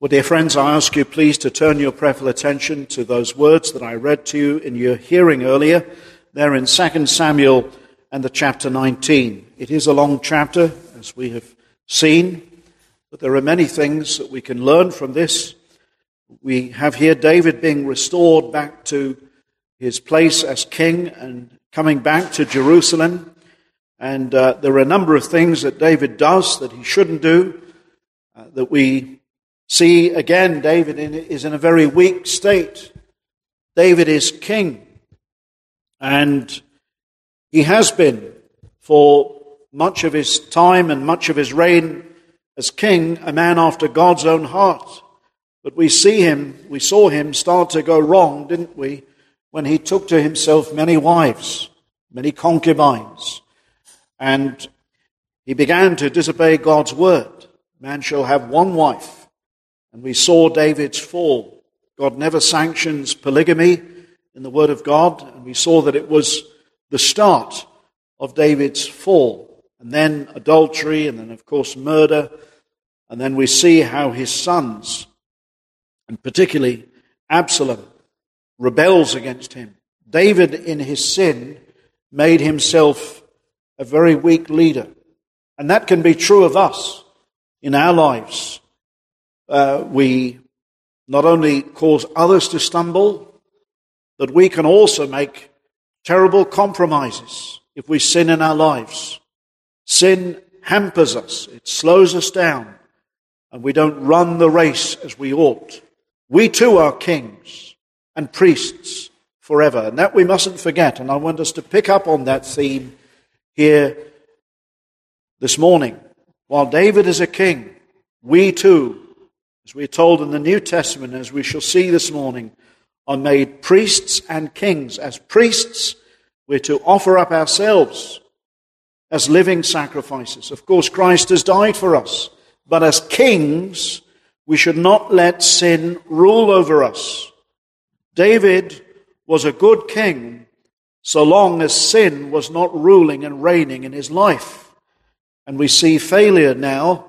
Well, dear friends, I ask you please to turn your prayerful attention to those words that I read to you in your hearing earlier. They're in 2 Samuel and the chapter 19. It is a long chapter, as we have seen, but there are many things that we can learn from this. We have here David being restored back to his place as king and coming back to Jerusalem. And uh, there are a number of things that David does that he shouldn't do, uh, that we See, again, David is in a very weak state. David is king. And he has been for much of his time and much of his reign as king, a man after God's own heart. But we see him, we saw him start to go wrong, didn't we, when he took to himself many wives, many concubines. And he began to disobey God's word. Man shall have one wife and we saw David's fall. God never sanctions polygamy in the Word of God, and we saw that it was the start of David's fall. And then adultery, and then, of course, murder. And then we see how his sons, and particularly Absalom, rebels against him. David, in his sin, made himself a very weak leader. And that can be true of us in our lives uh, we not only cause others to stumble, but we can also make terrible compromises if we sin in our lives. Sin hampers us, it slows us down, and we don't run the race as we ought. We too are kings and priests forever, and that we mustn't forget. And I want us to pick up on that theme here this morning. While David is a king, we too as we're told in the New Testament, as we shall see this morning, are made priests and kings. As priests, we're to offer up ourselves as living sacrifices. Of course, Christ has died for us. But as kings, we should not let sin rule over us. David was a good king so long as sin was not ruling and reigning in his life. And we see failure now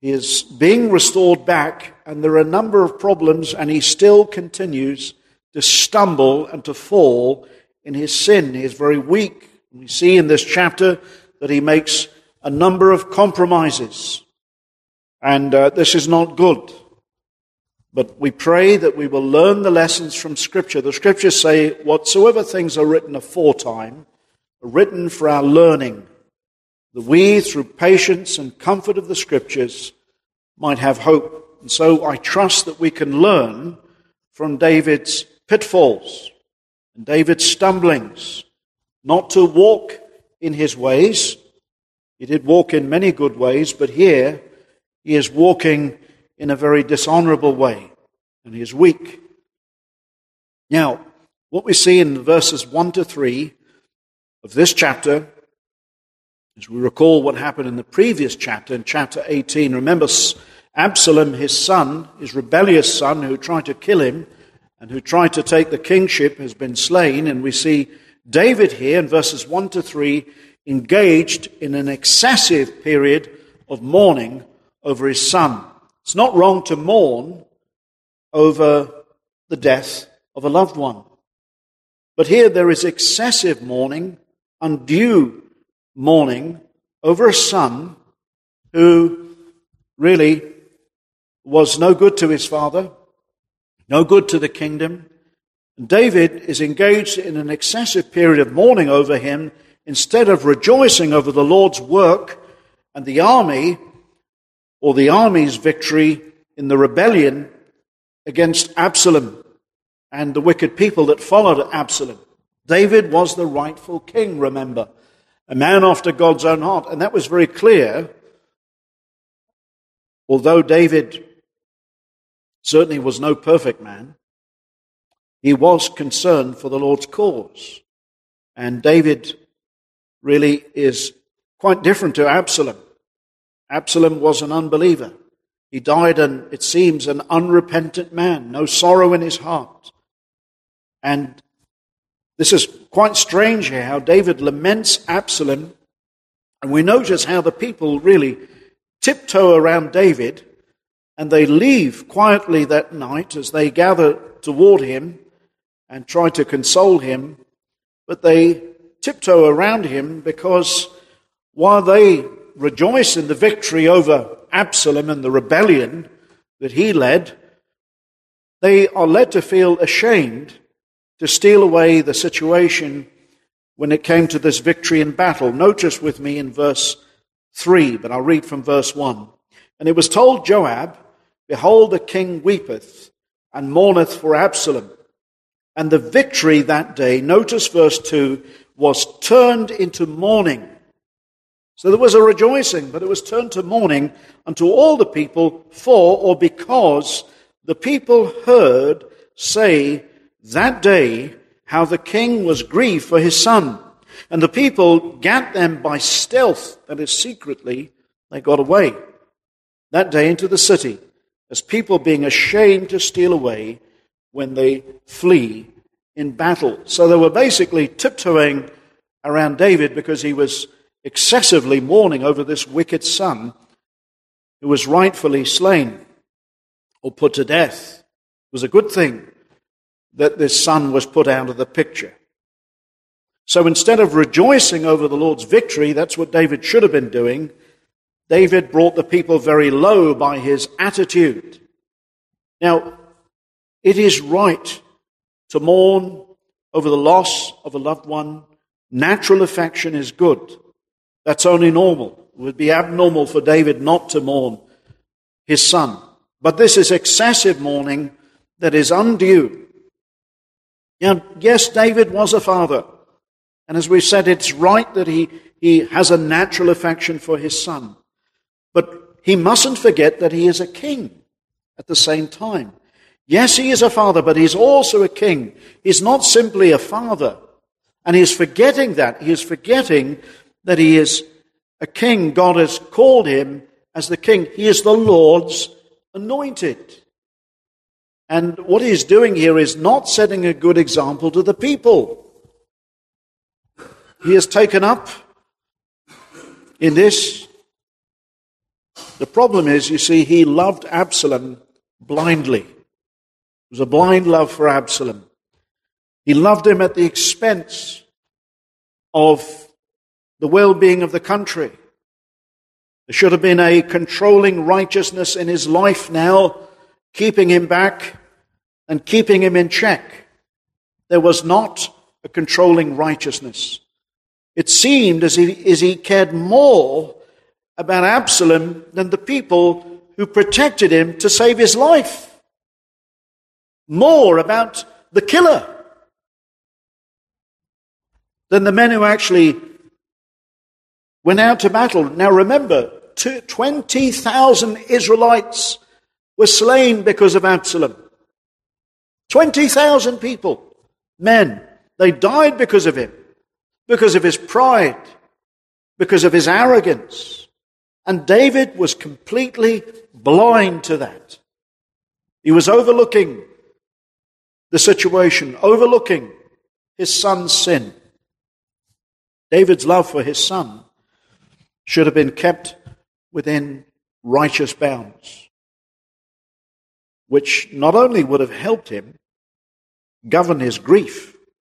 he is being restored back, and there are a number of problems, and he still continues to stumble and to fall in his sin. He is very weak. We see in this chapter that he makes a number of compromises, and uh, this is not good. But we pray that we will learn the lessons from Scripture. The Scriptures say, whatsoever things are written aforetime are written for our learning that we, through patience and comfort of the Scriptures, might have hope. And so I trust that we can learn from David's pitfalls and David's stumblings, not to walk in his ways. He did walk in many good ways, but here he is walking in a very dishonorable way, and he is weak. Now, what we see in verses 1 to 3 of this chapter as we recall what happened in the previous chapter, in chapter 18, remember Absalom, his son, his rebellious son, who tried to kill him and who tried to take the kingship, has been slain. And we see David here in verses 1 to 3 engaged in an excessive period of mourning over his son. It's not wrong to mourn over the death of a loved one. But here there is excessive mourning, undue mourning over a son who really was no good to his father, no good to the kingdom. David is engaged in an excessive period of mourning over him instead of rejoicing over the Lord's work and the army or the army's victory in the rebellion against Absalom and the wicked people that followed Absalom. David was the rightful king, remember a man after God's own heart. And that was very clear. Although David certainly was no perfect man, he was concerned for the Lord's cause. And David really is quite different to Absalom. Absalom was an unbeliever. He died, and it seems, an unrepentant man, no sorrow in his heart. And this is quite strange here how David laments Absalom, and we notice how the people really tiptoe around David And they leave quietly that night as they gather toward him and try to console him, but they tiptoe around him because while they rejoice in the victory over Absalom and the rebellion that he led, they are led to feel ashamed to steal away the situation when it came to this victory in battle. Notice with me in verse 3, but I'll read from verse 1. And it was told Joab, Behold, the king weepeth and mourneth for Absalom. And the victory that day, notice verse 2, was turned into mourning. So there was a rejoicing, but it was turned to mourning unto all the people for or because the people heard say that day how the king was grieved for his son. And the people gat them by stealth, that is secretly, they got away that day into the city, as people being ashamed to steal away when they flee in battle. So they were basically tiptoeing around David because he was excessively mourning over this wicked son who was rightfully slain or put to death. It was a good thing that this son was put out of the picture. So instead of rejoicing over the Lord's victory, that's what David should have been doing, David brought the people very low by his attitude. Now, it is right to mourn over the loss of a loved one. Natural affection is good. That's only normal. It would be abnormal for David not to mourn his son. But this is excessive mourning that is undue. Now, yes, David was a father. And as we've said, it's right that he, he has a natural affection for his son. But he mustn't forget that he is a king at the same time. Yes, he is a father, but he's also a king. He's not simply a father. And he's forgetting that. He is forgetting that he is a king. God has called him as the king. He is the Lord's anointed. And what he's doing here is not setting a good example to the people. He has taken up in this. The problem is, you see, he loved Absalom blindly. It was a blind love for Absalom. He loved him at the expense of the well being of the country. There should have been a controlling righteousness in his life now, keeping him back and keeping him in check. There was not a controlling righteousness. It seemed as if, as he cared more about Absalom than the people who protected him to save his life more about the killer than the men who actually went out to battle. Now remember, 20,000 Israelites were slain because of Absalom. 20,000 people, men, they died because of him, because of his pride, because of his arrogance. And David was completely blind to that. He was overlooking the situation, overlooking his son's sin. David's love for his son should have been kept within righteous bounds, which not only would have helped him govern his grief,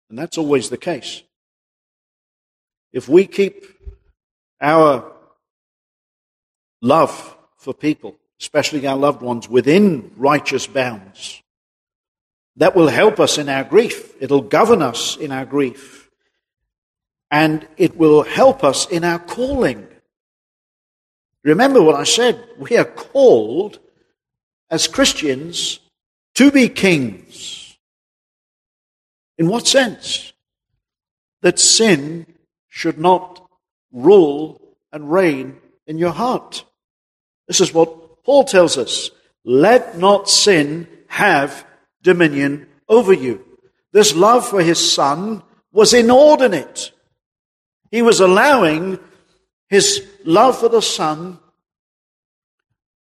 and that's always the case. If we keep our love for people, especially our loved ones, within righteous bounds, that will help us in our grief. It'll govern us in our grief. And it will help us in our calling. Remember what I said. We are called as Christians to be kings. In what sense? That sin should not rule and reign in your heart. This is what Paul tells us. Let not sin have dominion over you. This love for his son was inordinate. He was allowing his love for the son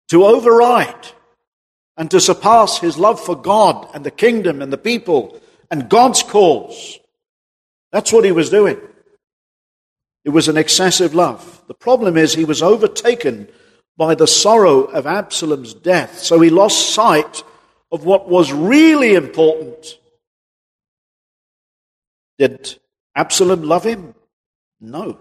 to override and to surpass his love for God and the kingdom and the people and God's cause. That's what he was doing. It was an excessive love. The problem is he was overtaken by the sorrow of Absalom's death. So he lost sight of what was really important. Did Absalom love him? No.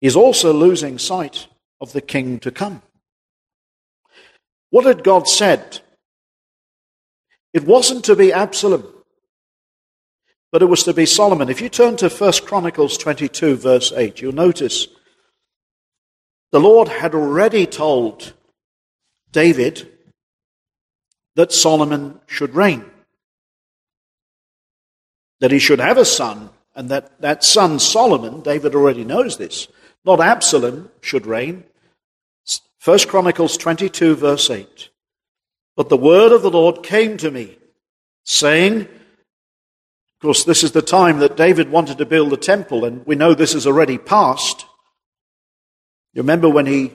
He's also losing sight of the king to come. What had God said? It wasn't to be Absalom, but it was to be Solomon. If you turn to 1 Chronicles 22, verse 8, you'll notice the Lord had already told David that Solomon should reign, that he should have a son, and that that son, Solomon, David already knows this, not Absalom, should reign. 1 Chronicles 22, verse 8. But the word of the Lord came to me, saying, of course, this is the time that David wanted to build the temple, and we know this is already past. You remember when he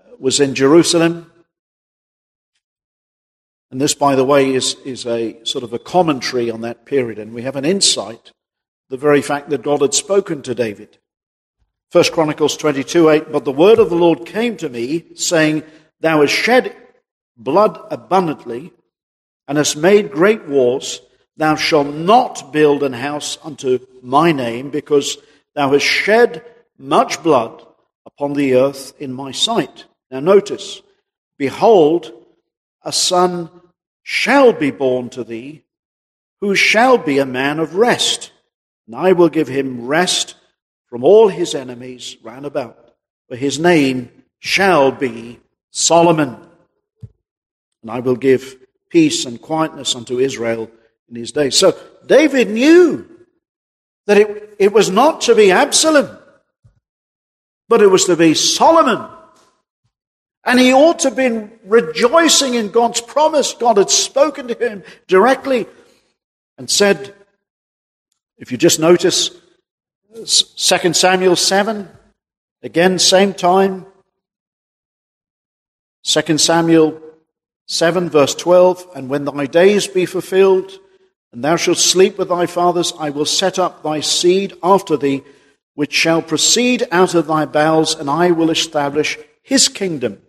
uh, was in Jerusalem? And this, by the way, is, is a sort of a commentary on that period, and we have an insight, the very fact that God had spoken to David. First Chronicles 22 8, but the word of the Lord came to me, saying, Thou hast shed blood abundantly, and hast made great wars. Thou shalt not build an house unto my name, because thou hast shed much blood upon the earth in my sight. Now notice, behold, a son shall be born to thee, who shall be a man of rest, and I will give him rest from all his enemies round about, for his name shall be Solomon. And I will give peace and quietness unto Israel in his days. So David knew that it, it was not to be Absalom, but it was to be Solomon. And he ought to have been rejoicing in God's promise. God had spoken to him directly and said, if you just notice 2 Samuel 7, again, same time. 2 Samuel 7, verse 12, and when thy days be fulfilled, and thou shalt sleep with thy fathers, I will set up thy seed after thee, which shall proceed out of thy bowels, and I will establish his kingdom.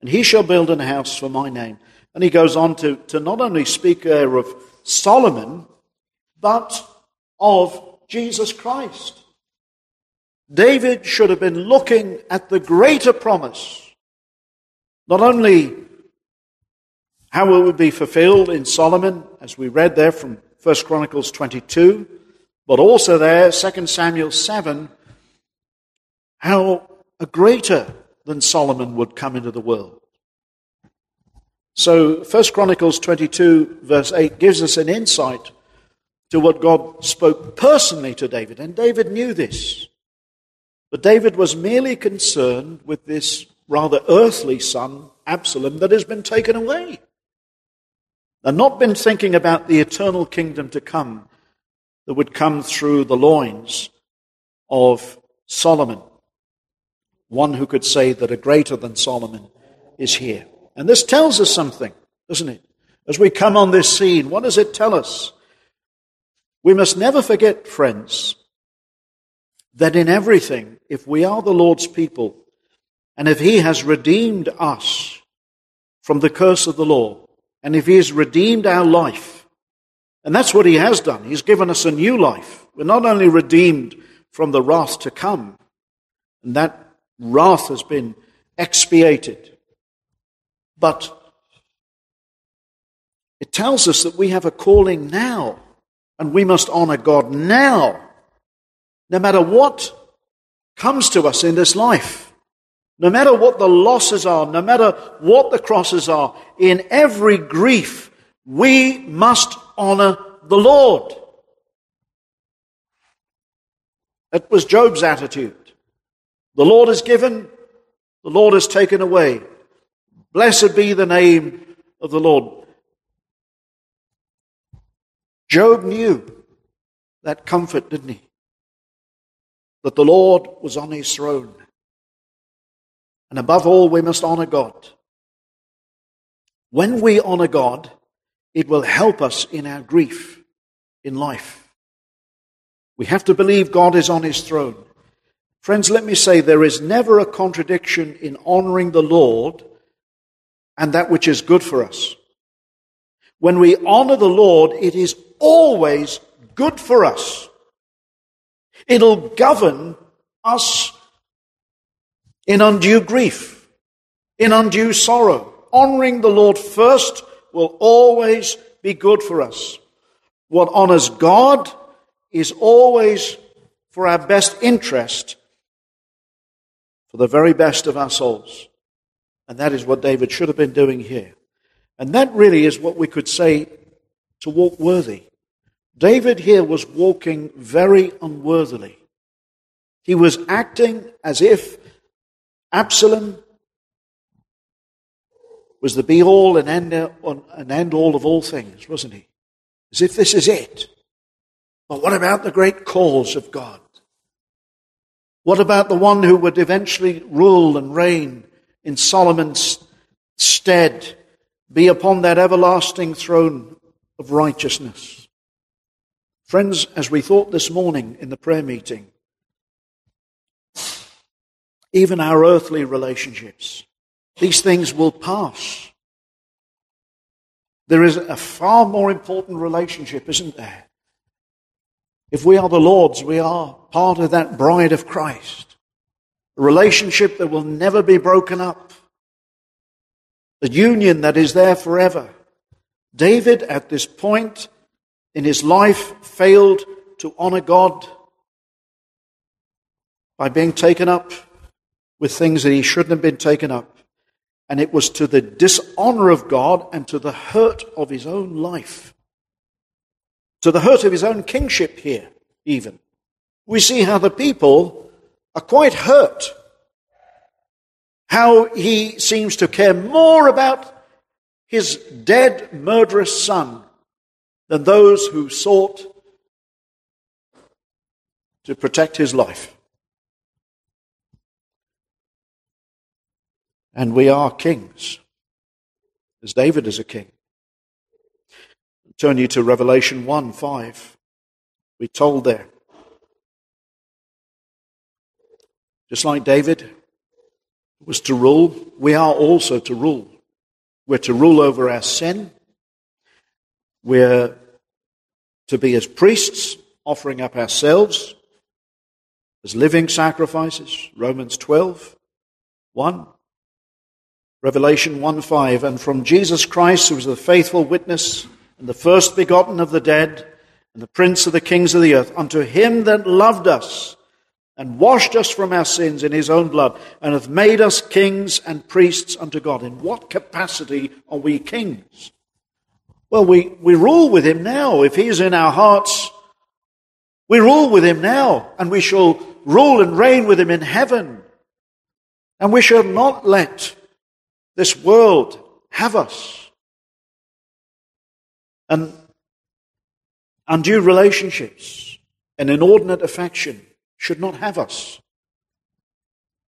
And he shall build an house for my name. And he goes on to, to not only speak there of Solomon, but of Jesus Christ. David should have been looking at the greater promise, not only how it would be fulfilled in Solomon, as we read there from 1 Chronicles 22, but also there, 2 Samuel 7, how a greater than Solomon would come into the world. So 1 Chronicles 22, verse 8, gives us an insight to what God spoke personally to David. And David knew this. But David was merely concerned with this rather earthly son, Absalom, that has been taken away. And not been thinking about the eternal kingdom to come that would come through the loins of Solomon. One who could say that a greater than Solomon is here. And this tells us something, doesn't it? As we come on this scene, what does it tell us? We must never forget, friends, that in everything, if we are the Lord's people, and if He has redeemed us from the curse of the law, and if He has redeemed our life, and that's what He has done, He's given us a new life. We're not only redeemed from the wrath to come, and that wrath has been expiated, but it tells us that we have a calling now and we must honor God now, no matter what comes to us in this life. No matter what the losses are, no matter what the crosses are, in every grief, we must honor the Lord. That was Job's attitude. The Lord has given, the Lord has taken away. Blessed be the name of the Lord. Job knew that comfort, didn't he? That the Lord was on his throne. And above all, we must honor God. When we honor God, it will help us in our grief in life. We have to believe God is on his throne. Friends, let me say there is never a contradiction in honoring the Lord and that which is good for us. When we honor the Lord, it is always good for us. It'll govern us in undue grief, in undue sorrow. Honoring the Lord first will always be good for us. What honors God is always for our best interest, for the very best of our souls. And that is what David should have been doing here. And that really is what we could say to walk worthy. David here was walking very unworthily. He was acting as if Absalom was the be all and end, all of all things, wasn't he? As if this is it. But what about the great cause of God? What about the one who would eventually rule and reign in Solomon's stead, be upon that everlasting throne of righteousness? Friends, as we thought this morning in the prayer meeting, even our earthly relationships. These things will pass. There is a far more important relationship, isn't there? If we are the Lord's, we are part of that bride of Christ. A relationship that will never be broken up. A union that is there forever. David, at this point in his life, failed to honor God by being taken up with things that he shouldn't have been taken up. And it was to the dishonor of God and to the hurt of his own life. To the hurt of his own kingship here, even. We see how the people are quite hurt. How he seems to care more about his dead, murderous son than those who sought to protect his life. And we are kings, as David is a king. Turn you to Revelation 1 5. We're told there. Just like David was to rule, we are also to rule. We're to rule over our sin. We're to be as priests, offering up ourselves as living sacrifices. Romans 12 1. Revelation 1 5, and from Jesus Christ, who is the faithful witness and the first begotten of the dead and the prince of the kings of the earth, unto him that loved us and washed us from our sins in his own blood and hath made us kings and priests unto God. In what capacity are we kings? Well, we, we rule with him now. If he is in our hearts, we rule with him now, and we shall rule and reign with him in heaven. And we shall not let this world have us. And undue relationships and inordinate affection should not have us.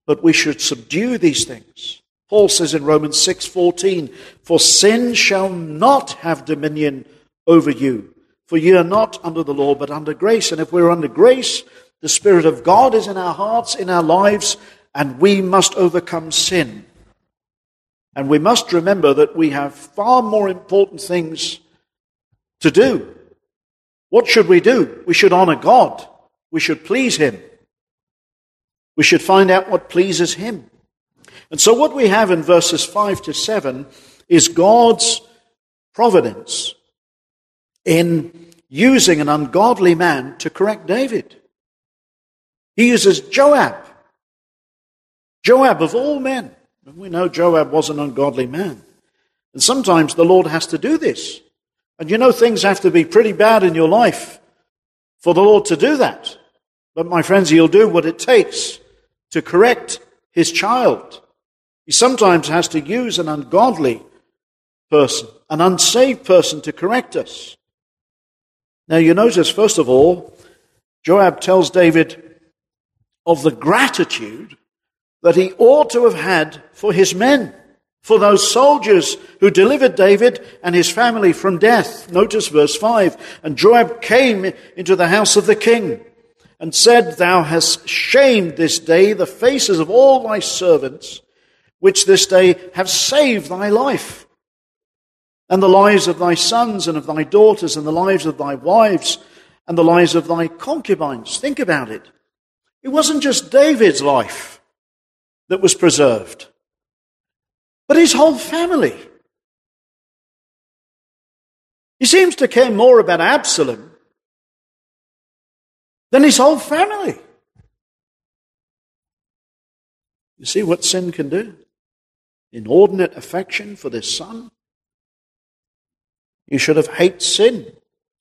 But we should subdue these things. Paul says in Romans 6:14, "For sin shall not have dominion over you, for you are not under the law but under grace." And if we're under grace, the spirit of God is in our hearts, in our lives, and we must overcome sin. And we must remember that we have far more important things to do. What should we do? We should honor God. We should please Him. We should find out what pleases Him. And so, what we have in verses 5 to 7 is God's providence in using an ungodly man to correct David. He uses Joab. Joab, of all men, and we know Joab was an ungodly man. And sometimes the Lord has to do this. And you know, things have to be pretty bad in your life for the Lord to do that. But my friends, He'll do what it takes to correct His child. He sometimes has to use an ungodly person, an unsaved person to correct us. Now, you notice, first of all, Joab tells David of the gratitude that he ought to have had for his men, for those soldiers who delivered David and his family from death. Notice verse 5. And Joab came into the house of the king. And said, Thou hast shamed this day the faces of all thy servants, which this day have saved thy life, and the lives of thy sons and of thy daughters, and the lives of thy wives, and the lives of thy concubines. Think about it. It wasn't just David's life that was preserved, but his whole family. He seems to care more about Absalom than his whole family. You see what sin can do? Inordinate affection for this son. You should have hated sin.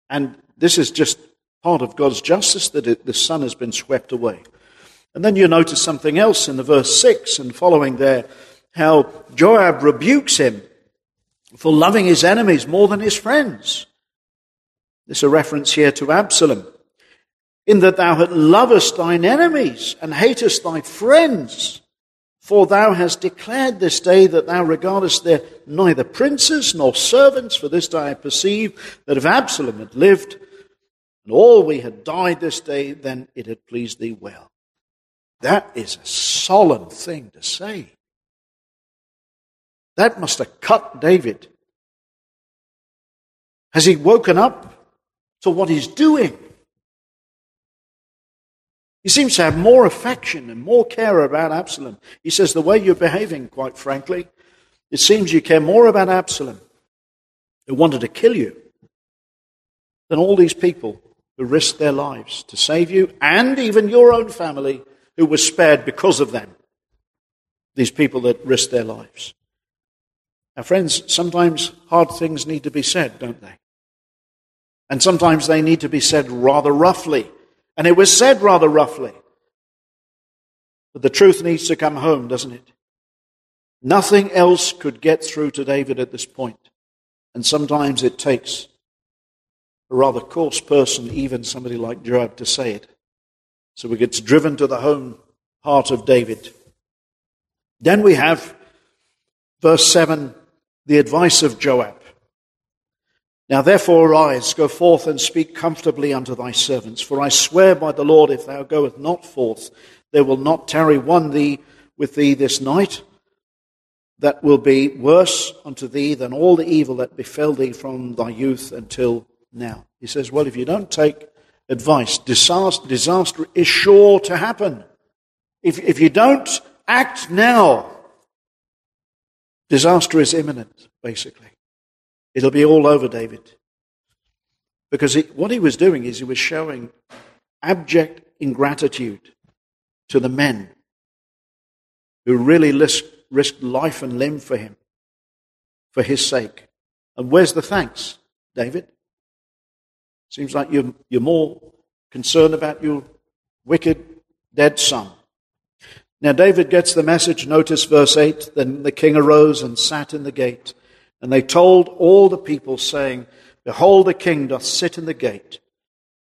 And this is just part of God's justice that it, the son has been swept away. And then you notice something else in the verse 6 and following there, how Joab rebukes him for loving his enemies more than his friends. There's a reference here to Absalom in that thou lovest thine enemies and hatest thy friends. For thou hast declared this day that thou regardest there neither princes nor servants, for this day I perceive that if Absalom had lived, and all we had died this day, then it had pleased thee well. That is a solemn thing to say. That must have cut David. Has he woken up to what he's doing? He seems to have more affection and more care about Absalom. He says, The way you're behaving, quite frankly, it seems you care more about Absalom, who wanted to kill you, than all these people who risked their lives to save you, and even your own family who was spared because of them. These people that risked their lives. Now, friends, sometimes hard things need to be said, don't they? And sometimes they need to be said rather roughly. And it was said rather roughly. But the truth needs to come home, doesn't it? Nothing else could get through to David at this point. And sometimes it takes a rather coarse person, even somebody like Joab, to say it. So it gets driven to the home heart of David. Then we have verse 7, the advice of Joab. Now therefore arise, go forth and speak comfortably unto thy servants. For I swear by the Lord, if thou goest not forth, there will not tarry one thee with thee this night. That will be worse unto thee than all the evil that befell thee from thy youth until now. He says, well, if you don't take advice, disaster, disaster is sure to happen. If, if you don't act now, disaster is imminent, basically. It'll be all over David. Because he, what he was doing is he was showing abject ingratitude to the men who really risked, risked life and limb for him, for his sake. And where's the thanks, David? Seems like you're, you're more concerned about your wicked dead son. Now, David gets the message. Notice verse 8. Then the king arose and sat in the gate. And they told all the people, saying, Behold, the king doth sit in the gate.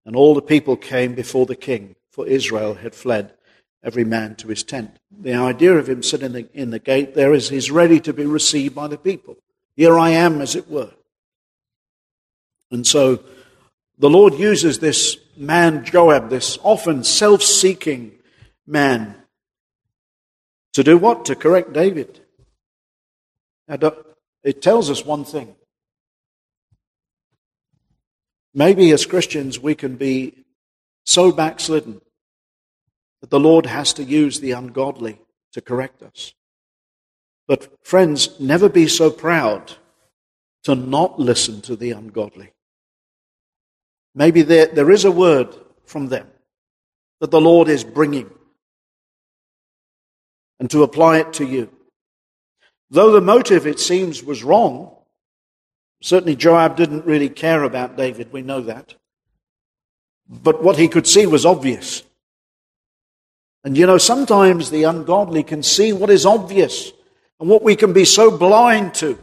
And all the people came before the king, for Israel had fled, every man to his tent. The idea of him sitting in the, in the gate there is he's ready to be received by the people. Here I am, as it were. And so the Lord uses this man, Joab, this often self seeking man, to do what? To correct David. Now, it tells us one thing. Maybe as Christians we can be so backslidden that the Lord has to use the ungodly to correct us. But friends, never be so proud to not listen to the ungodly. Maybe there, there is a word from them that the Lord is bringing and to apply it to you. Though the motive, it seems, was wrong, certainly Joab didn't really care about David, we know that. But what he could see was obvious. And you know, sometimes the ungodly can see what is obvious and what we can be so blind to.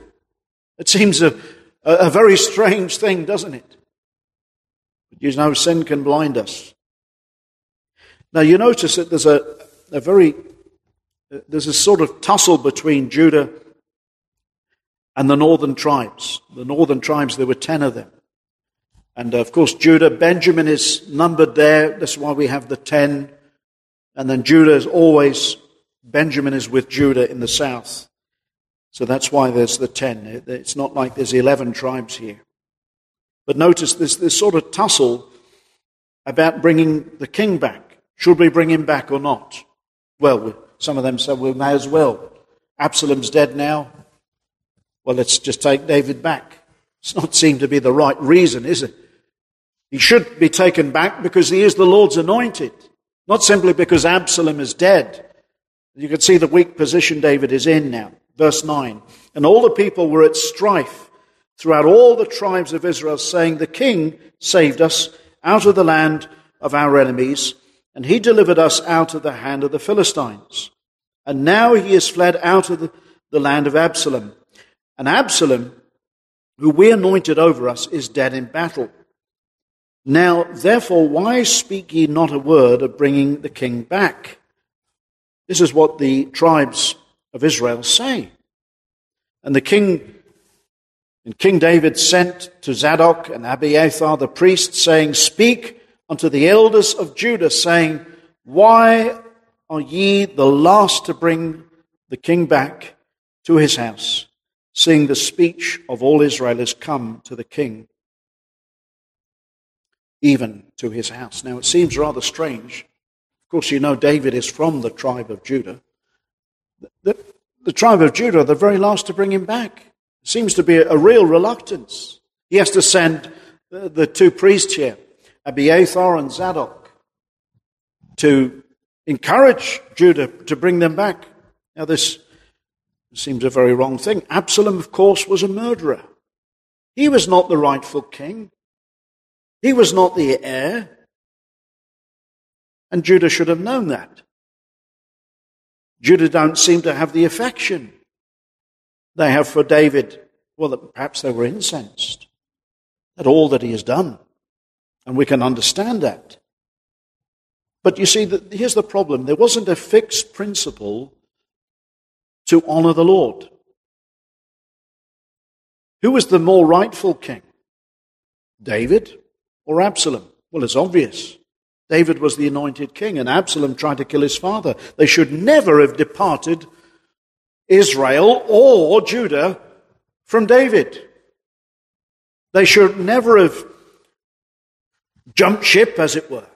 It seems a, a, very strange thing, doesn't it? But you know, sin can blind us. Now, you notice that there's a, a very there's a sort of tussle between Judah and the northern tribes. The northern tribes, there were ten of them. And uh, of course, Judah, Benjamin is numbered there. That's why we have the ten. And then Judah is always, Benjamin is with Judah in the south. So that's why there's the ten. It's not like there's 11 tribes here. But notice this, this sort of tussle about bringing the king back. Should we bring him back or not? Well, some of them said we may as well. Absalom's dead now. Well, let's just take David back. It's not seem to be the right reason, is it? He should be taken back because he is the Lord's anointed, not simply because Absalom is dead. You can see the weak position David is in now. Verse 9. And all the people were at strife throughout all the tribes of Israel, saying, The king saved us out of the land of our enemies, and he delivered us out of the hand of the Philistines. And now he is fled out of the, the land of Absalom. And Absalom, who we anointed over us, is dead in battle. Now, therefore, why speak ye not a word of bringing the king back? This is what the tribes of Israel say. And the king, and King David sent to Zadok and Abiathar the priests, saying, Speak unto the elders of Judah, saying, Why are ye the last to bring the king back to his house, seeing the speech of all Israel is come to the king? even to his house. Now, it seems rather strange. Of course, you know David is from the tribe of Judah. The, the tribe of Judah are the very last to bring him back. seems to be a, real reluctance. He has to send the two priests here, Abiathar and Zadok, to encourage Judah to bring them back. Now, this seems a very wrong thing. Absalom, of course, was a murderer. He was not the rightful king. He was not the heir. And Judah should have known that. Judah don't seem to have the affection they have for David. Well, perhaps they were incensed at all that he has done. And we can understand that. But you see, here's the problem. There wasn't a fixed principle to honor the Lord. Who was the more rightful king? David or Absalom? Well, it's obvious. David was the anointed king, and Absalom tried to kill his father. They should never have departed Israel or Judah from David. They should never have jumped ship, as it were.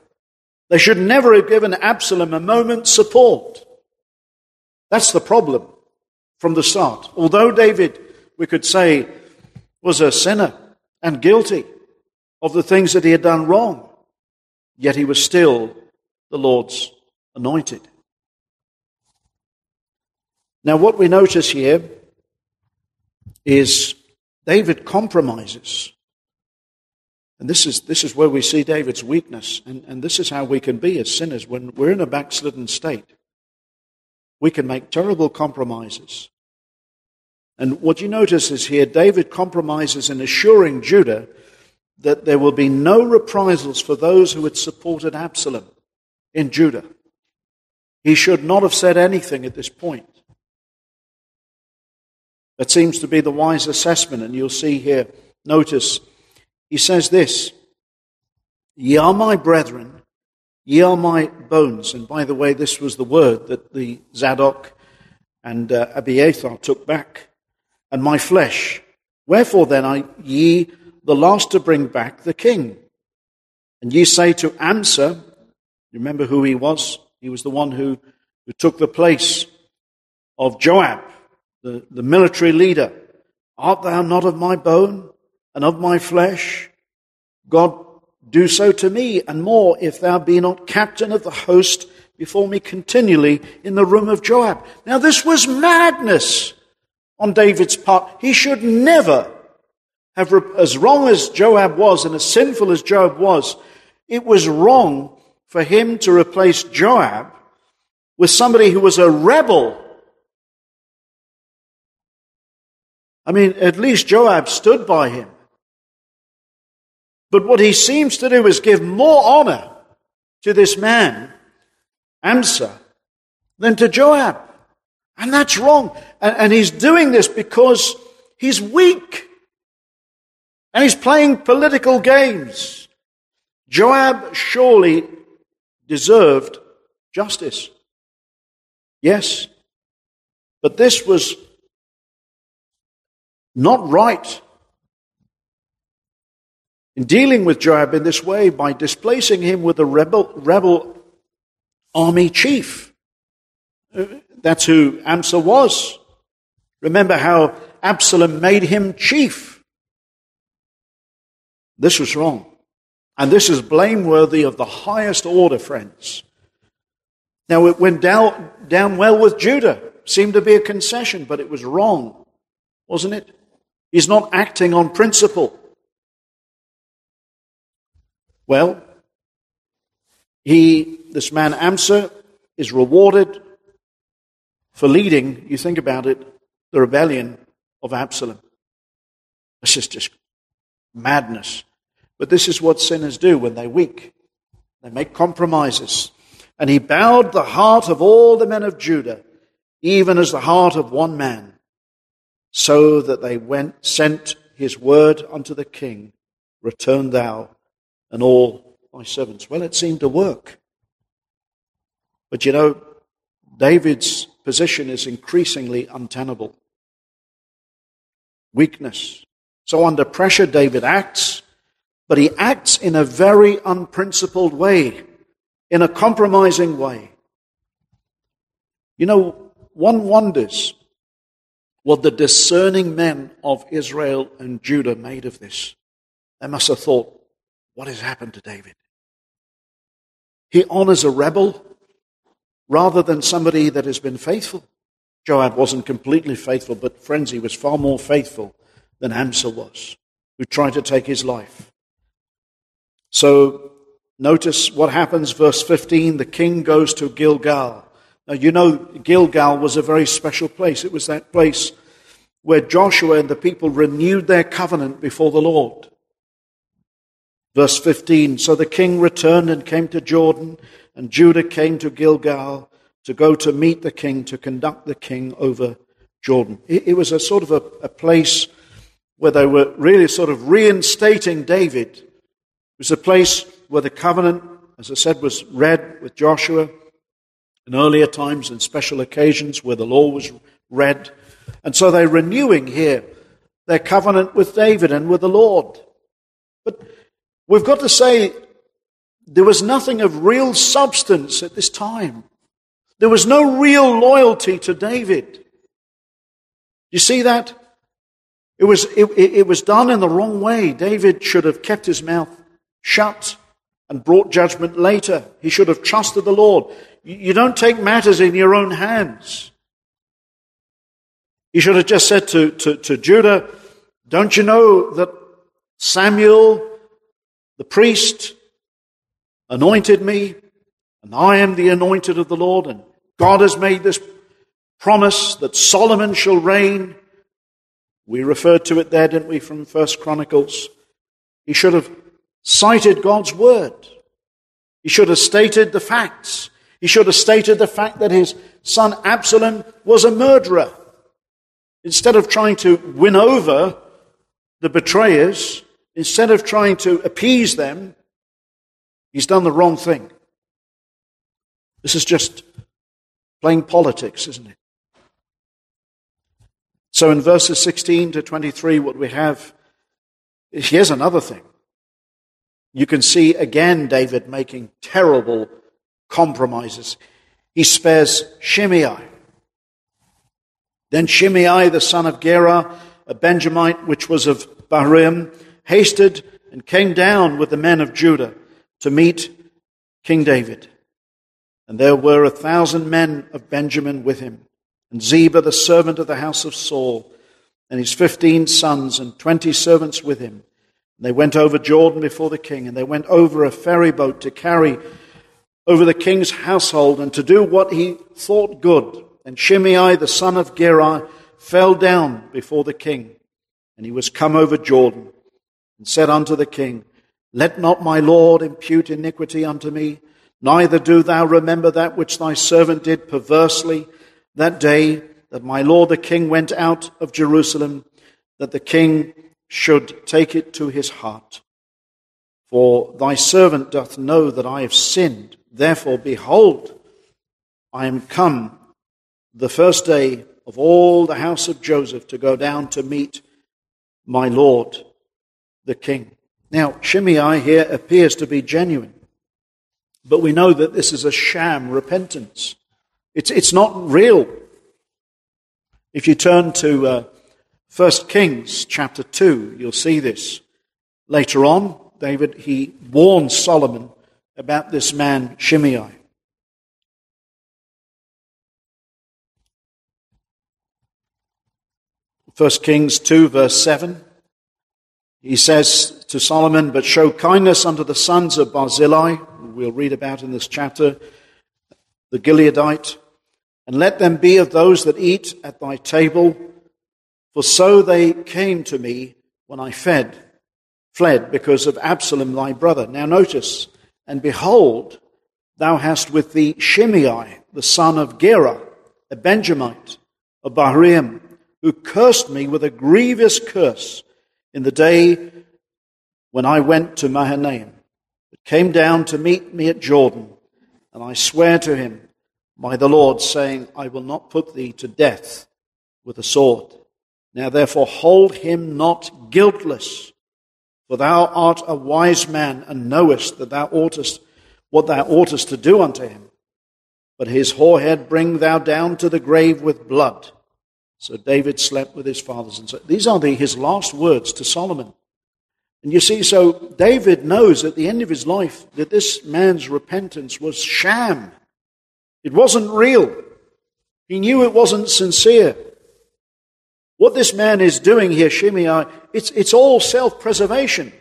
They should never have given Absalom a moment's support. That's the problem from the start. Although David, we could say, was a sinner and guilty, of the things that he had done wrong, yet he was still the Lord's anointed. Now, what we notice here is David compromises. And this is, this is where we see David's weakness. And, and this is how we can be as sinners when we're in a backslidden state. We can make terrible compromises. And what you notice is here, David compromises in assuring Judah that there will be no reprisals for those who had supported Absalom in Judah. He should not have said anything at this point. That seems to be the wise assessment, and you'll see here, notice, he says this Ye are my brethren, ye are my bones. And by the way, this was the word that the Zadok and uh, Abiathar took back. And my flesh. Wherefore then are ye the last to bring back the king. And ye say to Amasa, remember who he was? He was the one who, who took the place of Joab, the, the military leader. Art thou not of my bone and of my flesh? God, do so to me and more if thou be not captain of the host before me continually in the room of Joab. Now this was madness on David's part. He should never have, as wrong as Joab was and as sinful as Joab was, it was wrong for him to replace Joab with somebody who was a rebel. I mean, at least Joab stood by him. But what he seems to do is give more honor to this man, Amasa, than to Joab. And that's wrong. And, and he's doing this because he's weak. And he's playing political games. Joab surely deserved justice. Yes. But this was not right. In dealing with Joab in this way, by displacing him with a rebel, rebel army chief. That's who Amasa was. Remember how Absalom made him chief. This was wrong. And this is blameworthy of the highest order, friends. Now, it went down, down well with Judah. Seemed to be a concession, but it was wrong, wasn't it? He's not acting on principle. Well, he, this man Amasa, is rewarded for leading, you think about it, the rebellion of Absalom. This is just madness. But this is what sinners do when they're weak. They make compromises. And he bowed the heart of all the men of Judah, even as the heart of one man, so that they went, sent his word unto the king, Return thou and all thy servants. Well, it seemed to work. But you know, David's position is increasingly untenable. Weakness. So under pressure, David acts, but he acts in a very unprincipled way, in a compromising way. You know, one wonders what the discerning men of Israel and Judah made of this. They must have thought, what has happened to David? He honors a rebel rather than somebody that has been faithful. Joab wasn't completely faithful, but friends, he was far more faithful than Amasa was, who tried to take his life. So notice what happens, verse 15 the king goes to Gilgal. Now, you know, Gilgal was a very special place. It was that place where Joshua and the people renewed their covenant before the Lord. Verse 15 So the king returned and came to Jordan, and Judah came to Gilgal to go to meet the king, to conduct the king over Jordan. It, it was a sort of a, a place where they were really sort of reinstating David. It was a place where the covenant, as I said, was read with Joshua in earlier times and special occasions where the law was read. And so they're renewing here their covenant with David and with the Lord. But We've got to say there was nothing of real substance at this time. There was no real loyalty to David. You see that? It was, it, it, was done in the wrong way. David should have kept his mouth shut and brought judgment later. He should have trusted the Lord. You don't take matters in your own hands. He should have just said to, to, to Judah, Don't you know that Samuel the priest anointed me, and I am the anointed of the Lord, and God has made this promise that Solomon shall reign. We referred to it there, didn't we, from First Chronicles? He should have cited God's word. He should have stated the facts. He should have stated the fact that his son Absalom was a murderer. Instead of trying to win over the betrayers, instead of trying to appease them, he's done the wrong thing. This is just playing politics, isn't it? So in verses 16 to 23, what we have, is here's another thing. You can see again David making terrible compromises. He spares Shimei. Then Shimei, the son of Gera, a Benjamite, which was of Bahurim, hasted and came down with the men of Judah to meet King David. And there were a thousand men of Benjamin with him, and Ziba, the servant of the house of Saul, and his fifteen sons and twenty servants with him. And they went over Jordan before the king, and they went over a ferry boat to carry over the king's household and to do what he thought good. And Shimei, the son of Gera, fell down before the king, and he was come over Jordan and said unto the king, Let not my Lord impute iniquity unto me, neither do thou remember that which thy servant did perversely that day that my Lord the king went out of Jerusalem, that the king should take it to his heart. For thy servant doth know that I have sinned. Therefore, behold, I am come the first day of all the house of Joseph to go down to meet my Lord, the king. Now, Shimei here appears to be genuine, but we know that this is a sham repentance. It's, it's not real. If you turn to uh, 1 Kings chapter 2, you'll see this. Later on, David, he warns Solomon about this man, Shimei. First Kings 2 verse 7. He says to Solomon, but show kindness unto the sons of Barzillai, we'll read about in this chapter, the Gileadite, and let them be of those that eat at thy table, for so they came to me when I fed, fled because of Absalom thy brother. Now notice, and behold, thou hast with thee Shimei, the son of Gera, a Benjamite of Bahurim, who cursed me with a grievous curse in the day when I went to Mahanaim, but came down to meet me at Jordan, and I swear to him by the Lord, saying, I will not put thee to death with a sword. Now therefore hold him not guiltless, for thou art a wise man, and knowest that thou oughtest what thou oughtest to do unto him. But his hoar head bring thou down to the grave with blood. So David slept with his fathers. And so these are the, his last words to Solomon. And you see, so David knows at the end of his life that this man's repentance was sham. It wasn't real. He knew it wasn't sincere. What this man is doing here, Shimei, it's, it's all self preservation.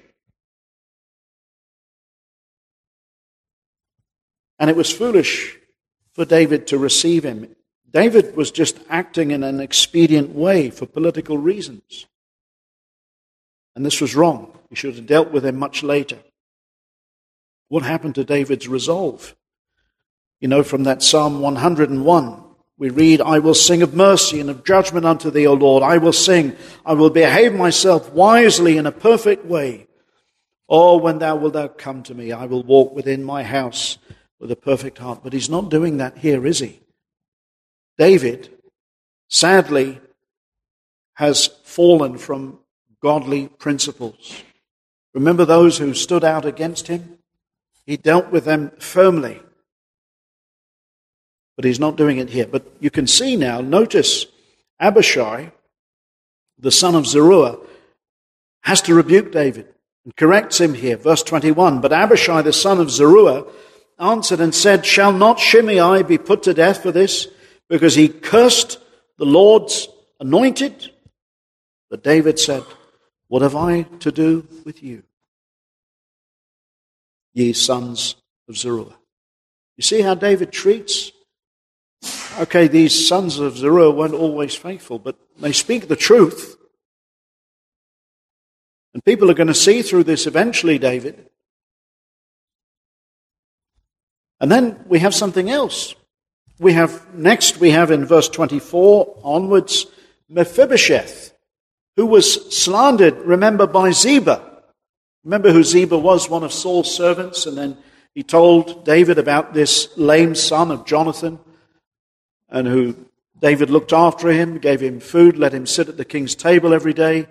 And it was foolish for David to receive him David was just acting in an expedient way for political reasons. And this was wrong. He should have dealt with him much later. What happened to David's resolve? You know, from that Psalm 101, we read, I will sing of mercy and of judgment unto thee, O Lord. I will sing. I will behave myself wisely in a perfect way. Oh, when thou wilt thou come to me, I will walk within my house with a perfect heart. But he's not doing that here, is he? David, sadly, has fallen from godly principles. Remember those who stood out against him? He dealt with them firmly. But he's not doing it here. But you can see now, notice Abishai, the son of Zeruiah, has to rebuke David and corrects him here. Verse 21 But Abishai, the son of Zeruiah, answered and said, Shall not Shimei be put to death for this? Because he cursed the Lord's anointed. But David said, What have I to do with you, ye sons of Zeruiah? You see how David treats? Okay, these sons of Zeruiah weren't always faithful, but they speak the truth. And people are going to see through this eventually, David. And then we have something else we have next we have in verse 24 onwards Mephibosheth, who was slandered, remember, by Ziba. Remember who Ziba was, one of Saul's servants, and then he told David about this lame son of Jonathan, and who David looked after him, gave him food, let him sit at the king's table every day.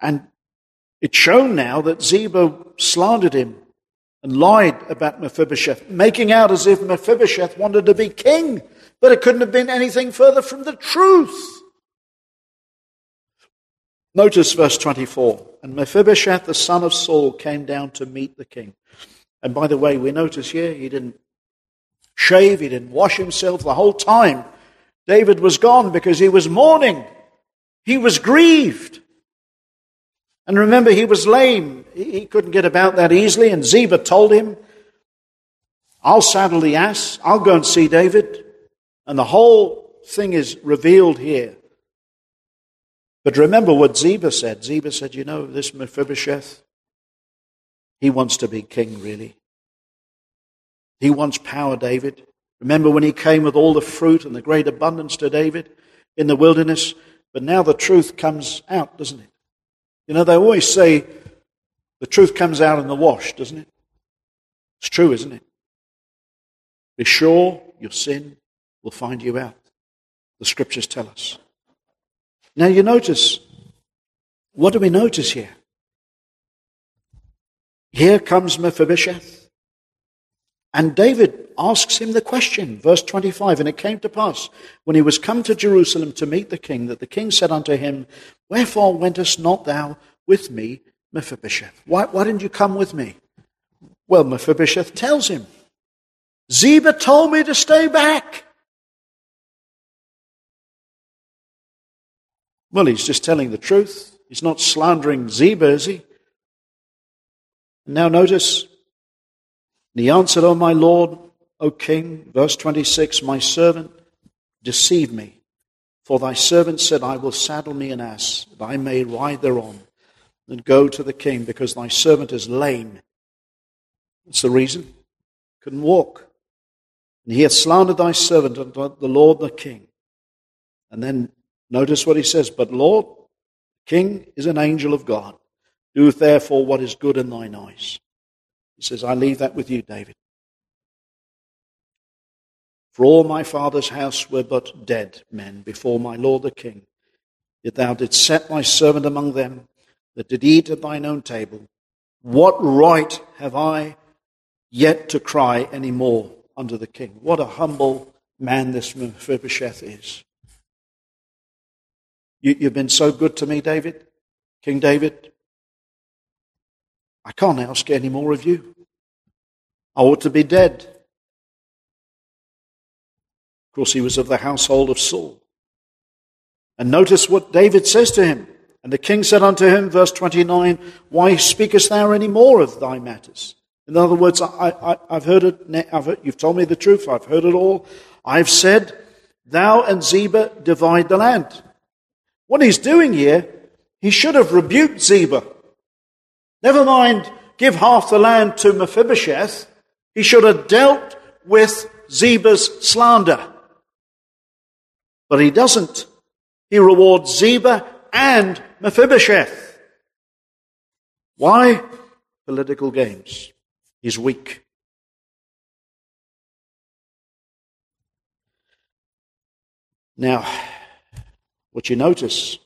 And it's shown now that Ziba slandered him and lied about Mephibosheth, making out as if Mephibosheth wanted to be king, but it couldn't have been anything further from the truth. Notice verse 24. And Mephibosheth, the son of Saul, came down to meet the king. And by the way, we notice here he didn't shave, he didn't wash himself the whole time. David was gone because he was mourning. He was grieved. And remember, he was lame. He couldn't get about that easily. And Ziba told him, I'll saddle the ass. I'll go and see David. And the whole thing is revealed here. But remember what Ziba said. Ziba said, You know, this Mephibosheth, he wants to be king, really. He wants power, David. Remember when he came with all the fruit and the great abundance to David in the wilderness? but now the truth comes out, doesn't it? You know, they always say the truth comes out in the wash, doesn't it? It's true, isn't it? Be sure your sin will find you out. The scriptures tell us. Now you notice, what do we notice here? Here comes Mephibosheth. And David asks him the question, verse 25. And it came to pass, when he was come to Jerusalem to meet the king, that the king said unto him, Wherefore wentest not thou with me, Mephibosheth? Why, why didn't you come with me? Well, Mephibosheth tells him, Ziba told me to stay back. Well, he's just telling the truth. He's not slandering Ziba, is he? Now notice, he answered, O my Lord, O King, verse 26, my servant deceived me. For thy servant said, I will saddle me an ass, that I may ride thereon, and go to the king, because thy servant is lame. That's the reason. Couldn't walk. And he hath slandered thy servant unto the Lord the king. And then notice what he says, But Lord, king is an angel of God. Do therefore what is good in thine eyes. He says, I leave that with you, David. For all my father's house were but dead men before my lord the king. Yet thou didst set thy servant among them that did eat at thine own table. What right have I yet to cry any more unto the king. What a humble man this Mephibosheth is. You, you've been so good to me, David, King David. I can't ask any more of you. I ought to be dead. Of course, he was of the household of Saul. And notice what David says to him. And the king said unto him, verse 29, Why speakest thou any more of thy matters? In other words, I, have heard it, I've heard, you've told me the truth, I've heard it all. I've said, Thou and Ziba divide the land. What he's doing here, he should have rebuked Ziba. Never mind, give half the land to Mephibosheth. He should have dealt with Ziba's slander. But he doesn't. He rewards Ziba and Mephibosheth. Why? Political games He's weak. Now, what you notice,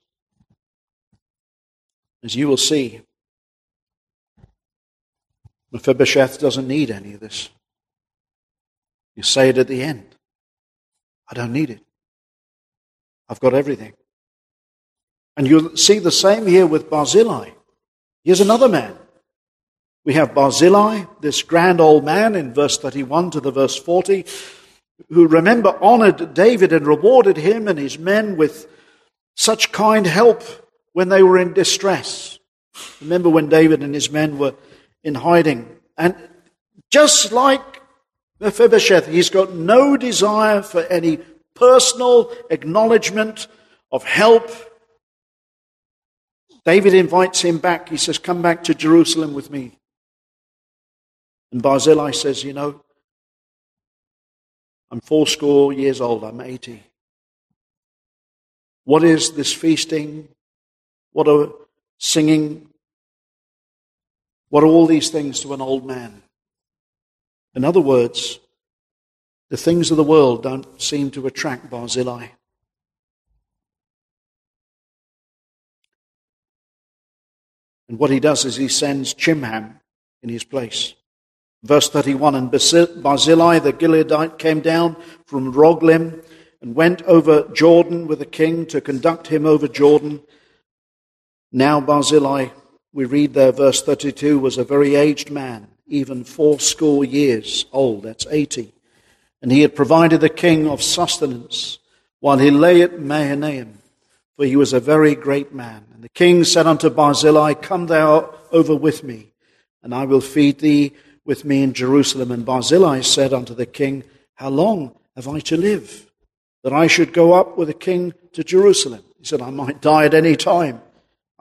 as you will see, Mephibosheth doesn't need any of this. You say it at the end. I don't need it. I've got everything. And you'll see the same here with Barzillai. Here's another man we have Barzillai, this grand old man in verse 31 to the verse 40, who remember honored David and rewarded him and his men with such kind help when they were in distress. Remember when David and his men were in hiding. And just like Mephibosheth, he's got no desire for any personal acknowledgement of help. David invites him back. He says, Come back to Jerusalem with me. And Barzillai says, You know, I'm fourscore years old, I'm 80. What is this feasting? What are singing? What are all these things to an old man? In other words, the things of the world don't seem to attract Barzillai. And what he does is he sends Chimham in his place. Verse 31 And Barzillai the Gileadite came down from Rogelim and went over Jordan with the king to conduct him over Jordan. Now Barzillai, we read there, verse 32, was a very aged man, even fourscore years old, that's 80. And he had provided the king of sustenance while he lay at Mahanaim, for he was a very great man. And the king said unto Barzillai, Come thou over with me, and I will feed thee with me in Jerusalem. And Barzillai said unto the king, How long have I to live, that I should go up with the king to Jerusalem? He said, I might die at any time.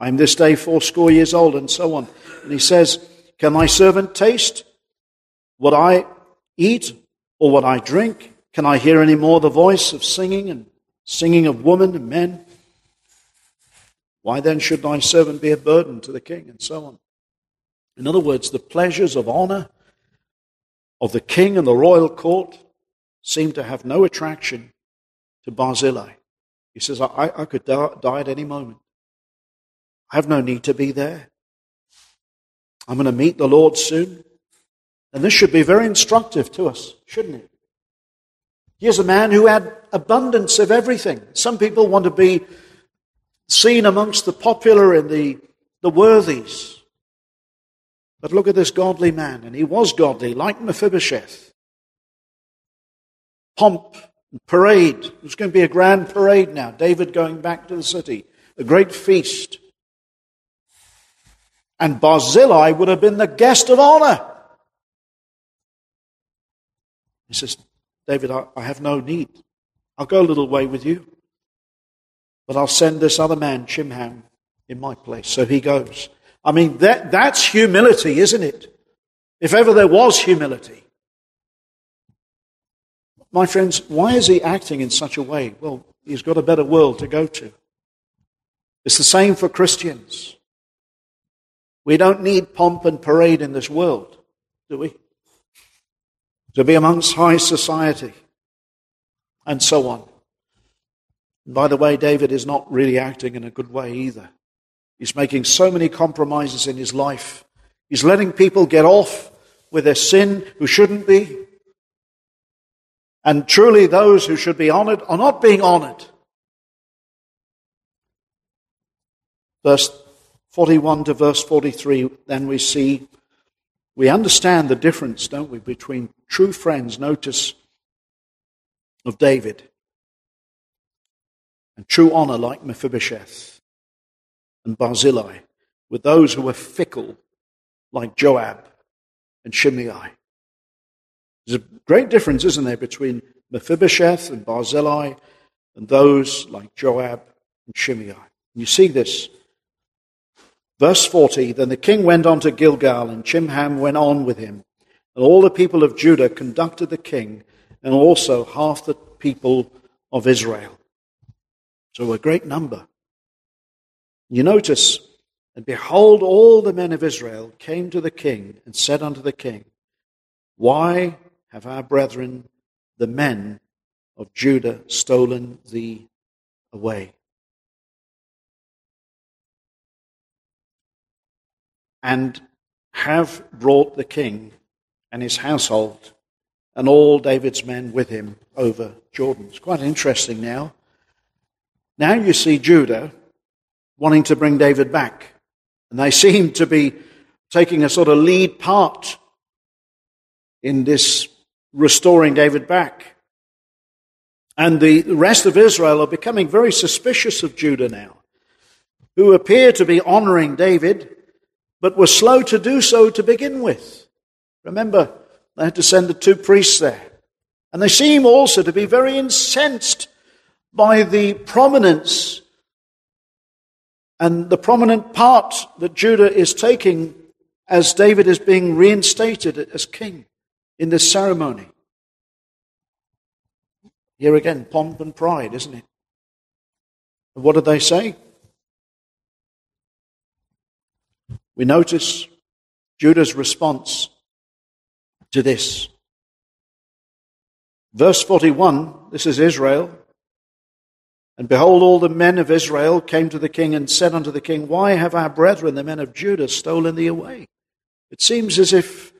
I am this day fourscore years old, and so on. And he says, Can thy servant taste what I eat or what I drink? Can I hear any more the voice of singing and singing of women and men? Why then should thy servant be a burden to the king? And so on. In other words, the pleasures of honor of the king and the royal court seem to have no attraction to Barzillai. He says, I, I could die, die at any moment. I have no need to be there. I'm going to meet the Lord soon. And this should be very instructive to us, shouldn't it? Here's a man who had abundance of everything. Some people want to be seen amongst the popular and the, the worthies. But look at this godly man, and he was godly, like Mephibosheth. Pomp parade. There's going to be a grand parade now. David going back to the city. A great feast. And Barzillai would have been the guest of honor. He says, David, I, I have no need. I'll go a little way with you. But I'll send this other man, Chimham, in my place. So he goes. I mean, that, that's humility, isn't it? If ever there was humility. My friends, why is he acting in such a way? Well, he's got a better world to go to. It's the same for Christians. We don't need pomp and parade in this world, do we? To be amongst high society and so on. And by the way, David is not really acting in a good way either. He's making so many compromises in his life. He's letting people get off with their sin who shouldn't be. And truly, those who should be honored are not being honored. Verse 41 to verse 43, then we see, we understand the difference, don't we, between true friends, notice, of David, and true honor like Mephibosheth and Barzillai, with those who were fickle like Joab and Shimei. There's a great difference, isn't there, between Mephibosheth and Barzillai and those like Joab and Shimei. You see this. Verse 40 Then the king went on to Gilgal, and Chimham went on with him. And all the people of Judah conducted the king, and also half the people of Israel. So a great number. You notice, and behold, all the men of Israel came to the king and said unto the king, Why have our brethren, the men of Judah, stolen thee away? And have brought the king and his household and all David's men with him over Jordan. It's quite interesting now. Now you see Judah wanting to bring David back. And they seem to be taking a sort of lead part in this restoring David back. And the rest of Israel are becoming very suspicious of Judah now, who appear to be honoring David, but were slow to do so to begin with. Remember, they had to send the two priests there. And they seem also to be very incensed by the prominence and the prominent part that Judah is taking as David is being reinstated as king in this ceremony. Here again, pomp and pride, isn't it? What did they say? We notice Judah's response to this. Verse 41, this is Israel. And behold, all the men of Israel came to the king and said unto the king, Why have our brethren, the men of Judah, stolen thee away? It seems as if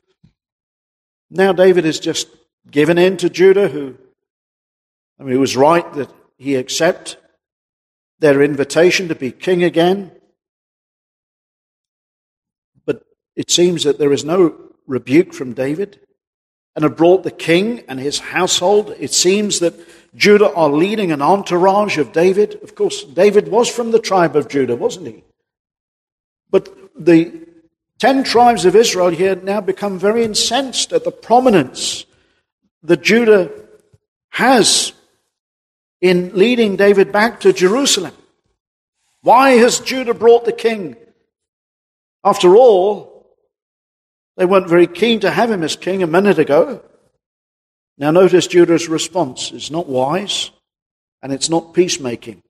now David is just given in to Judah, who, I mean, it was right that he accept their invitation to be king again. It seems that there is no rebuke from David and have brought the king and his household. It seems that Judah are leading an entourage of David. Of course, David was from the tribe of Judah, wasn't he? But the ten tribes of Israel here now become very incensed at the prominence that Judah has in leading David back to Jerusalem. Why has Judah brought the king? After all, they weren't very keen to have him as king a minute ago. Now, notice Judah's response. It's not wise and it's not peacemaking.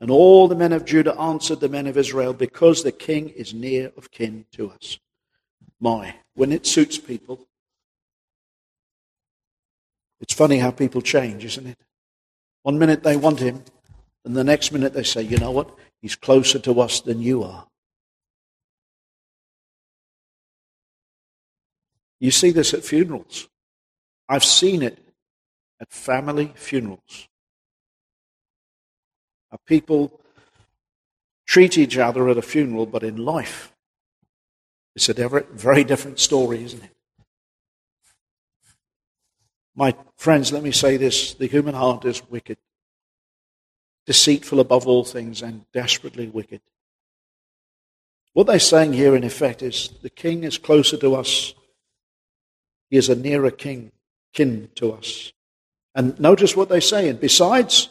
And all the men of Judah answered the men of Israel, Because the king is near of kin to us. My, when it suits people, it's funny how people change, isn't it? One minute they want him, and the next minute they say, You know what? He's closer to us than you are. You see this at funerals. I've seen it at family funerals. People treat each other at a funeral, but in life, it's a very different story, isn't it? My friends, let me say this the human heart is wicked, deceitful above all things, and desperately wicked. What they're saying here, in effect, is the king is closer to us, he is a nearer king, kin to us. And notice what they say. And besides,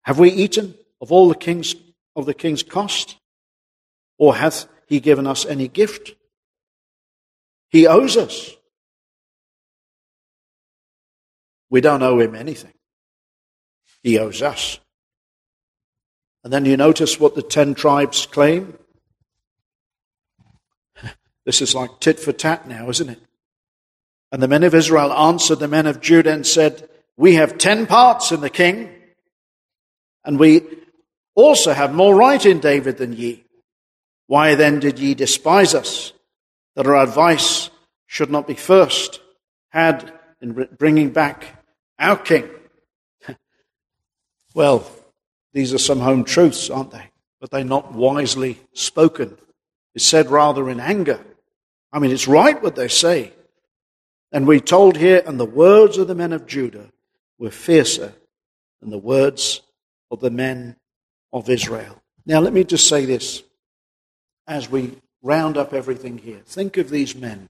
have we eaten of all the king's of the king's cost? Or hath he given us any gift? He owes us. We don't owe him anything. He owes us. And then you notice what the ten tribes claim. This is like tit for tat now, isn't it? And the men of Israel answered the men of Judah and said, We have ten parts in the king, and we also have more right in David than ye. Why then did ye despise us, that our advice should not be first had in bringing back our king? well, these are some home truths, aren't they? But they're not wisely spoken. It's said rather in anger. I mean, it's right what they say. And we told here, and the words of the men of Judah were fiercer than the words of the men of Israel. Now, let me just say this as we round up everything here. Think of these men.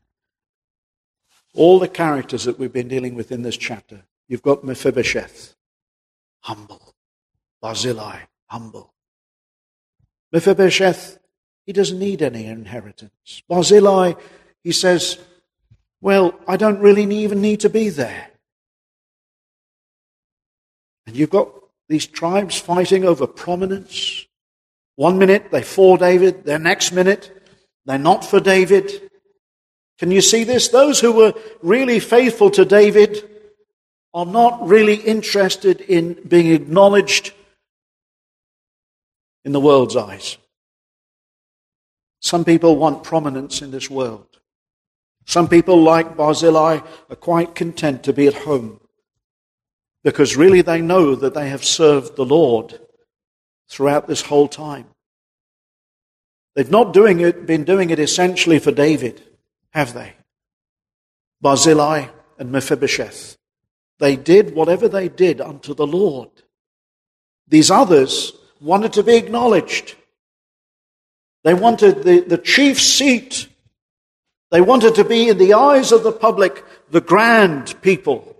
All the characters that we've been dealing with in this chapter. You've got Mephibosheth, humble. Barzillai, humble. Mephibosheth, he doesn't need any inheritance. Barzillai, he says, well, I don't really even need to be there. And you've got these tribes fighting over prominence. One minute they're for David, the next minute they're not for David. Can you see this? Those who were really faithful to David are not really interested in being acknowledged in the world's eyes. Some people want prominence in this world. Some people, like Barzillai, are quite content to be at home because really they know that they have served the Lord throughout this whole time. They've not doing it, been doing it essentially for David, have they? Barzillai and Mephibosheth. They did whatever they did unto the Lord. These others wanted to be acknowledged. They wanted the, the chief seat they wanted to be, in the eyes of the public, the grand people,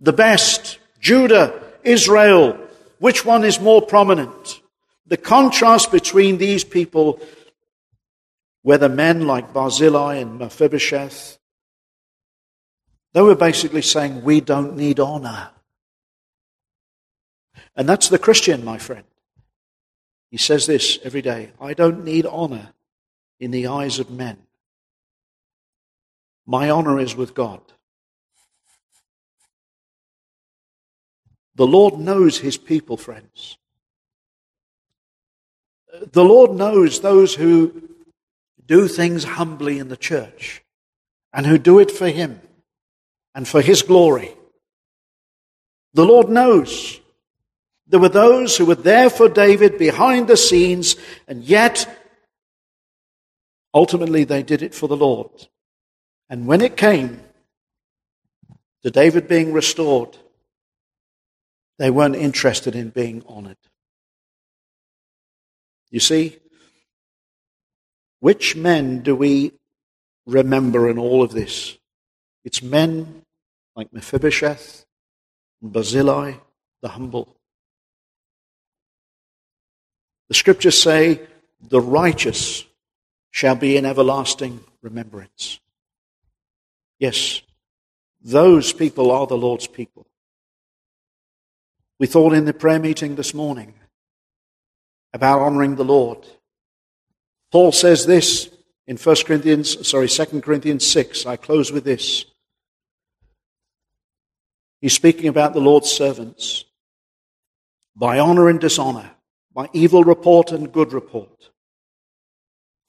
the best. Judah, Israel, which one is more prominent? The contrast between these people, whether men like Barzillai and Mephibosheth, they were basically saying, We don't need honor. And that's the Christian, my friend. He says this every day I don't need honor in the eyes of men. My honor is with God. The Lord knows his people, friends. The Lord knows those who do things humbly in the church and who do it for him and for his glory. The Lord knows. There were those who were there for David behind the scenes, and yet ultimately they did it for the Lord. And when it came to David being restored, they weren't interested in being honored. You see, which men do we remember in all of this? It's men like Mephibosheth and Barzillai, the humble. The scriptures say, the righteous shall be in everlasting remembrance. Yes, those people are the Lord's people. We thought in the prayer meeting this morning about honoring the Lord. Paul says this in 1 Corinthians, sorry, 2 Corinthians 6. I close with this. He's speaking about the Lord's servants. By honor and dishonor, by evil report and good report,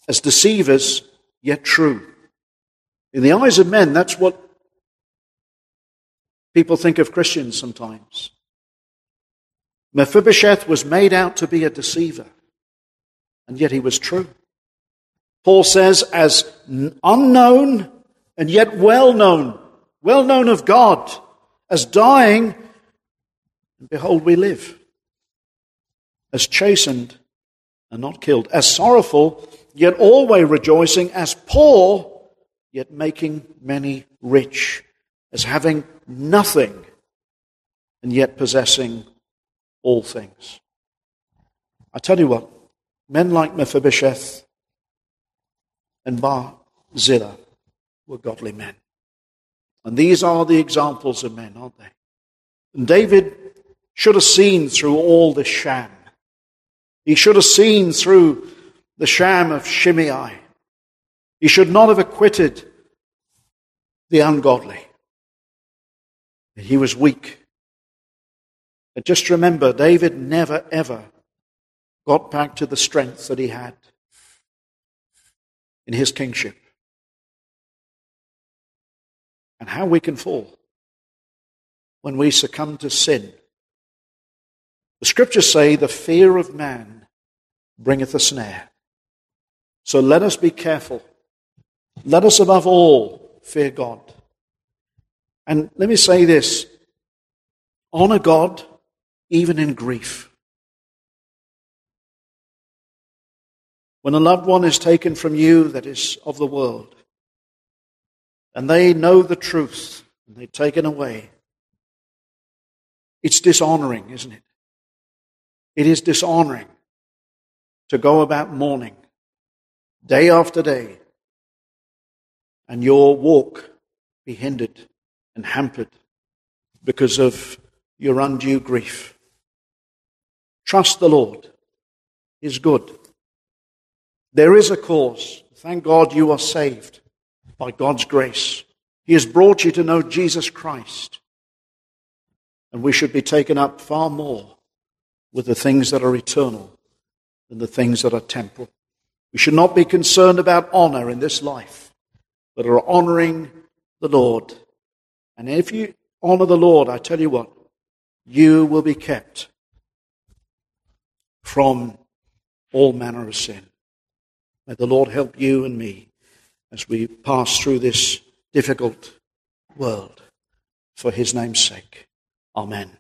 as deceivers, yet true. In the eyes of men, that's what people think of Christians sometimes. Mephibosheth was made out to be a deceiver, and yet he was true. Paul says, as unknown and yet well known, well known of God, as dying, and behold, we live. As chastened and not killed, as sorrowful, yet always rejoicing, as poor, yet making many rich, as having nothing, and yet possessing all things. I tell you what, men like Mephibosheth and Barzillai were godly men. And these are the examples of men, aren't they? And David should have seen through all the sham. He should have seen through the sham of Shimei. He should not have acquitted the ungodly. He was weak. But just remember, David never ever got back to the strength that he had in his kingship. And how we can fall when we succumb to sin. The scriptures say the fear of man bringeth a snare. So let us be careful. Let us above all fear God. And let me say this honor God even in grief. When a loved one is taken from you that is of the world, and they know the truth, and they're taken away, it's dishonoring, isn't it? It is dishonoring to go about mourning day after day, and your walk be hindered and hampered because of your undue grief. Trust the Lord He's good. There is a cause. Thank God you are saved by God's grace. He has brought you to know Jesus Christ. And we should be taken up far more with the things that are eternal than the things that are temporal. We should not be concerned about honor in this life, but are honoring the Lord. And if you honor the Lord, I tell you what, you will be kept from all manner of sin. May the Lord help you and me as we pass through this difficult world for his name's sake. Amen.